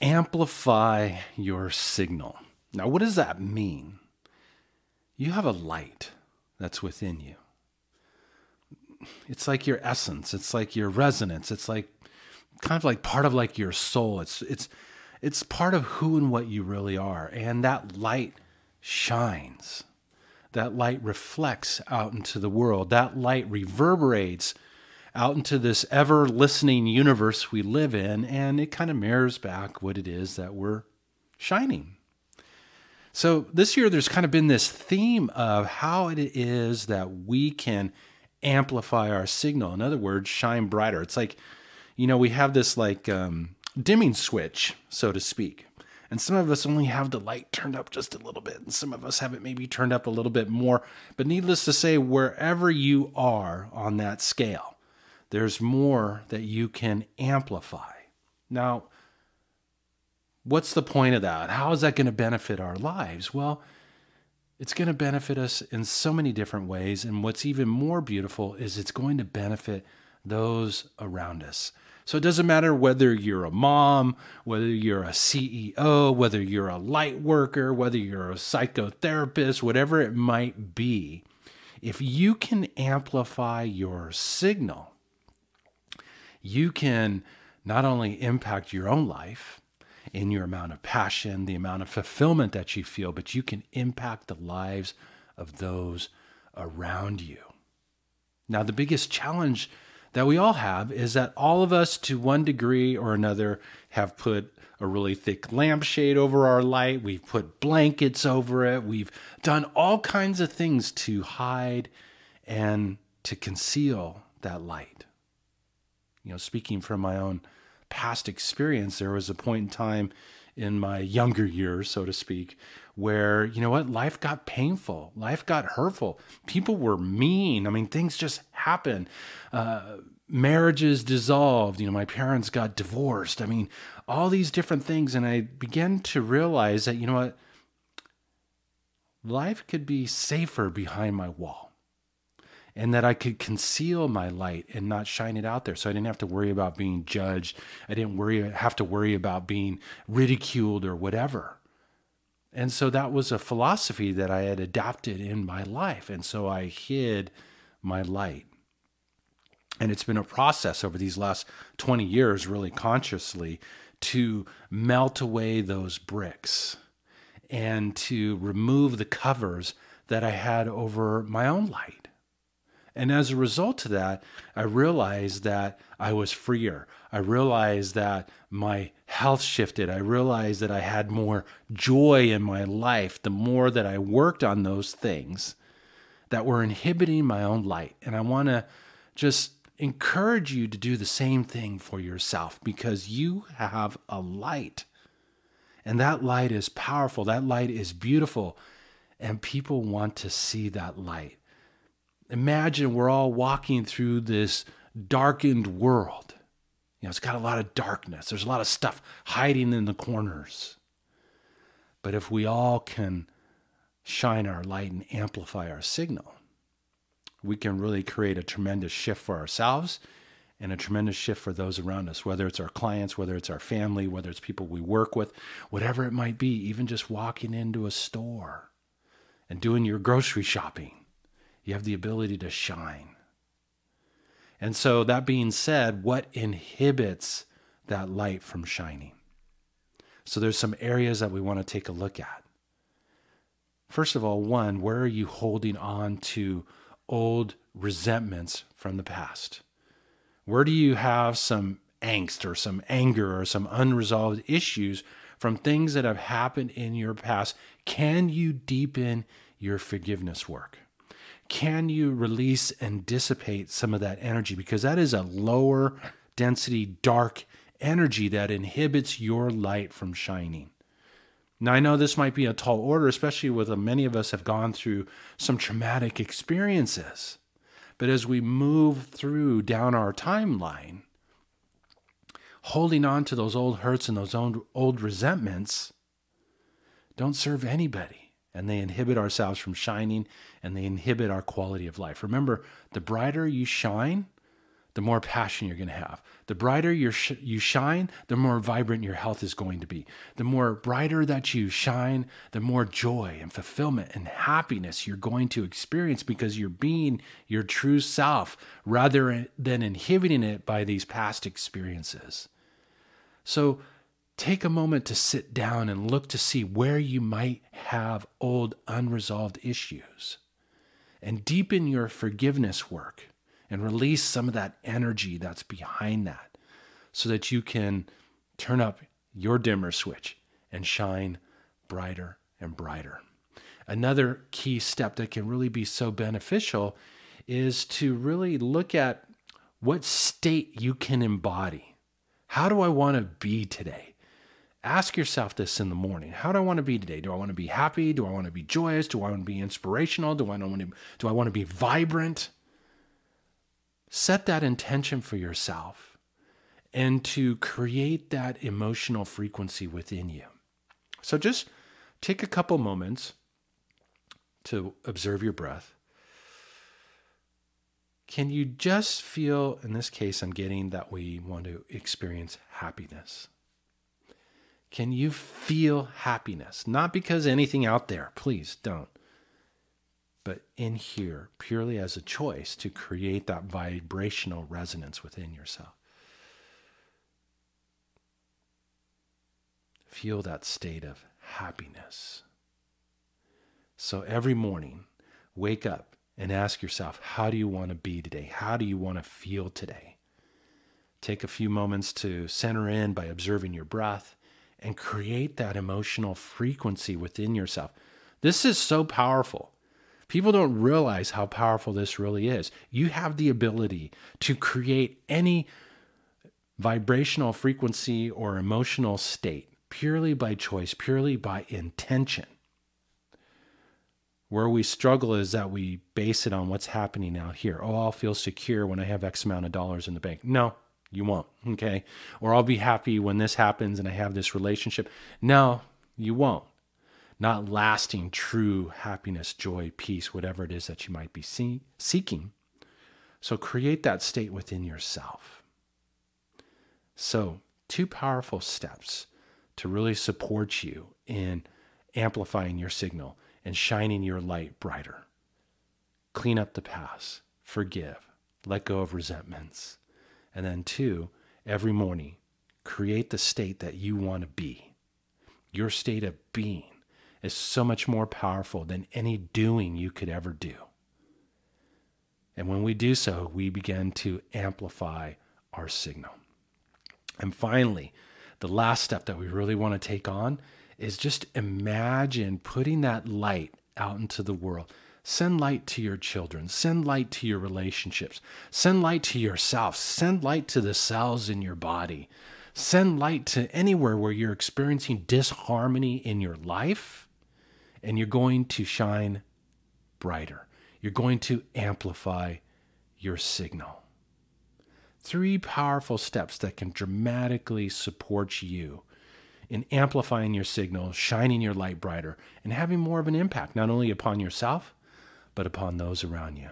amplify your signal. Now, what does that mean? You have a light that's within you. It's like your essence, it's like your resonance, it's like kind of like part of like your soul. It's it's it's part of who and what you really are. And that light shines. That light reflects out into the world. That light reverberates out into this ever listening universe we live in, and it kind of mirrors back what it is that we're shining. So this year, there's kind of been this theme of how it is that we can amplify our signal. In other words, shine brighter. It's like, you know, we have this like um, dimming switch, so to speak. And some of us only have the light turned up just a little bit, and some of us have it maybe turned up a little bit more. But needless to say, wherever you are on that scale, there's more that you can amplify. Now, what's the point of that? How is that going to benefit our lives? Well, it's going to benefit us in so many different ways. And what's even more beautiful is it's going to benefit those around us. So it doesn't matter whether you're a mom, whether you're a CEO, whether you're a light worker, whether you're a psychotherapist, whatever it might be. If you can amplify your signal, you can not only impact your own life in your amount of passion, the amount of fulfillment that you feel, but you can impact the lives of those around you. Now, the biggest challenge that we all have is that all of us, to one degree or another, have put a really thick lampshade over our light. We've put blankets over it. We've done all kinds of things to hide and to conceal that light. You know, speaking from my own past experience, there was a point in time in my younger years, so to speak, where, you know what, life got painful, life got hurtful. People were mean. I mean, things just happened. Uh, marriages dissolved. You know, my parents got divorced. I mean, all these different things. And I began to realize that, you know what, life could be safer behind my wall and that I could conceal my light and not shine it out there. So I didn't have to worry about being judged. I didn't worry have to worry about being ridiculed or whatever. And so that was a philosophy that I had adopted in my life. And so I hid my light. And it's been a process over these last 20 years, really consciously, to melt away those bricks and to remove the covers that I had over my own light. And as a result of that, I realized that I was freer. I realized that my health shifted. I realized that I had more joy in my life the more that I worked on those things that were inhibiting my own light. And I want to just encourage you to do the same thing for yourself because you have a light. And that light is powerful, that light is beautiful, and people want to see that light imagine we're all walking through this darkened world. You know, it's got a lot of darkness. There's a lot of stuff hiding in the corners. But if we all can shine our light and amplify our signal, we can really create a tremendous shift for ourselves and a tremendous shift for those around us, whether it's our clients, whether it's our family, whether it's people we work with, whatever it might be, even just walking into a store and doing your grocery shopping you have the ability to shine. And so, that being said, what inhibits that light from shining? So, there's some areas that we want to take a look at. First of all, one, where are you holding on to old resentments from the past? Where do you have some angst or some anger or some unresolved issues from things that have happened in your past? Can you deepen your forgiveness work? Can you release and dissipate some of that energy? Because that is a lower density, dark energy that inhibits your light from shining. Now, I know this might be a tall order, especially with uh, many of us have gone through some traumatic experiences. But as we move through down our timeline, holding on to those old hurts and those old, old resentments don't serve anybody and they inhibit ourselves from shining and they inhibit our quality of life. Remember, the brighter you shine, the more passion you're going to have. The brighter you sh- you shine, the more vibrant your health is going to be. The more brighter that you shine, the more joy and fulfillment and happiness you're going to experience because you're being your true self rather than inhibiting it by these past experiences. So take a moment to sit down and look to see where you might have old unresolved issues and deepen your forgiveness work and release some of that energy that's behind that so that you can turn up your dimmer switch and shine brighter and brighter. Another key step that can really be so beneficial is to really look at what state you can embody. How do I want to be today? Ask yourself this in the morning. How do I want to be today? Do I want to be happy? Do I want to be joyous? Do I want to be inspirational? Do I want to do I want to be vibrant? set that intention for yourself and to create that emotional frequency within you. So just take a couple moments to observe your breath. Can you just feel, in this case, I'm getting that we want to experience happiness. Can you feel happiness? Not because anything out there, please don't but in here purely as a choice to create that vibrational resonance within yourself. Feel that state of happiness. So every morning, wake up and ask yourself, how do you want to be today? How do you want to feel today? Take a few moments to center in by observing your breath and create that emotional frequency within yourself. This is so powerful. People don't realize how powerful this really is. You have the ability to create any vibrational frequency or emotional state purely by choice, purely by intention. Where we struggle is that we base it on what's happening out here. Oh, I'll feel secure when I have X amount of dollars in the bank. No, you won't. Okay. Or I'll be happy when this happens and I have this relationship. No, you won't not lasting true happiness, joy, peace, whatever it is that you might be see- seeking. So create that state within yourself. So, two powerful steps to really support you in amplifying your signal and shining your light brighter. Clean up the past, forgive, let go of resentments. And then, two, every morning, create the state that you want to be, your state of being is so much more powerful than any doing you could ever do. And when we do so, we begin to amplify our signal. And finally, the last step that we really want to take on is just imagine putting that light out into the world. Send light to your children. Send light to your relationships. Send light to yourself. Send light to the cells in your body. Send light to anywhere where you're experiencing disharmony in your life and you're going to shine brighter. You're going to amplify your signal. Three powerful steps that can dramatically support you in amplifying your signal, shining your light brighter, and having more of an impact, not only upon yourself, but upon those around you.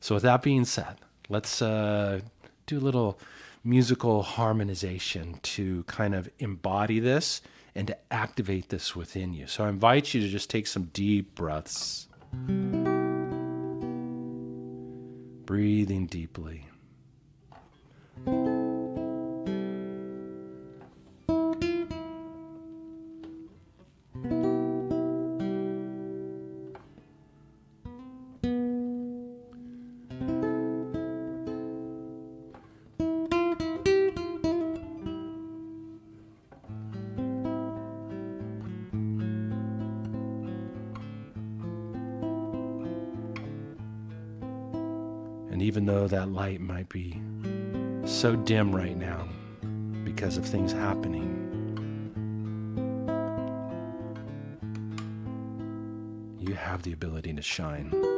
So, with that being said, let's uh, do a little musical harmonization to kind of embody this and to activate this within you. So I invite you to just take some deep breaths. Breathing deeply. Even though that light might be so dim right now because of things happening, you have the ability to shine.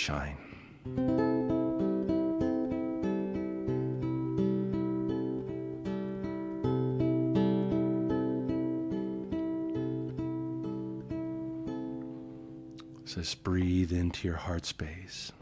Shine. Just breathe into your heart space.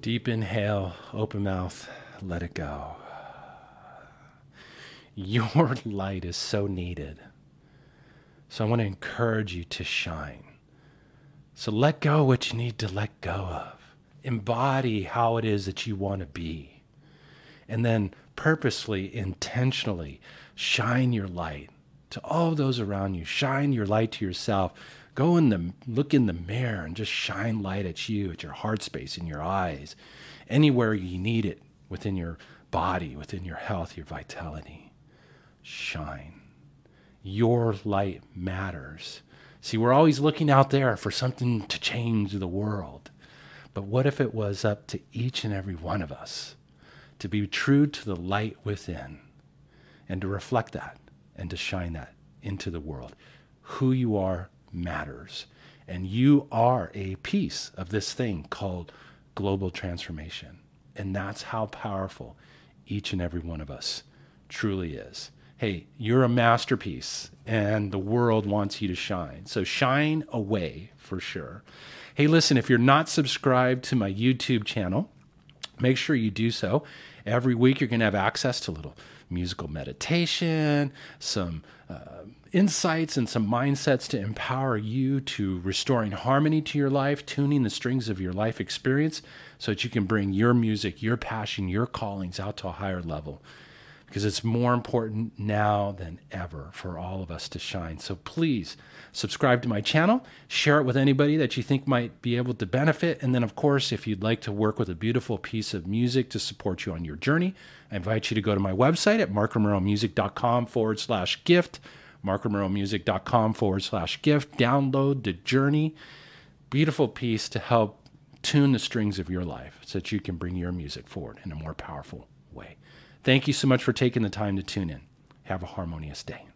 Deep inhale, open mouth, let it go. Your light is so needed. So I want to encourage you to shine. So let go what you need to let go of. Embody how it is that you want to be. And then purposely, intentionally shine your light to all those around you. Shine your light to yourself Go in the look in the mirror and just shine light at you, at your heart space, in your eyes, anywhere you need it within your body, within your health, your vitality. Shine. Your light matters. See, we're always looking out there for something to change the world. But what if it was up to each and every one of us to be true to the light within and to reflect that and to shine that into the world? Who you are matters. And you are a piece of this thing called global transformation. And that's how powerful each and every one of us truly is. Hey, you're a masterpiece and the world wants you to shine. So shine away for sure. Hey, listen, if you're not subscribed to my YouTube channel, make sure you do so. Every week, you're going to have access to little musical meditation, some uh, insights and some mindsets to empower you to restoring harmony to your life, tuning the strings of your life experience so that you can bring your music, your passion, your callings out to a higher level. Because it's more important now than ever for all of us to shine. So please subscribe to my channel, share it with anybody that you think might be able to benefit. And then, of course, if you'd like to work with a beautiful piece of music to support you on your journey, I invite you to go to my website at markromeromusic.com forward slash gift markromeromusic.com forward slash gift. Download the journey. Beautiful piece to help tune the strings of your life so that you can bring your music forward in a more powerful way. Thank you so much for taking the time to tune in. Have a harmonious day.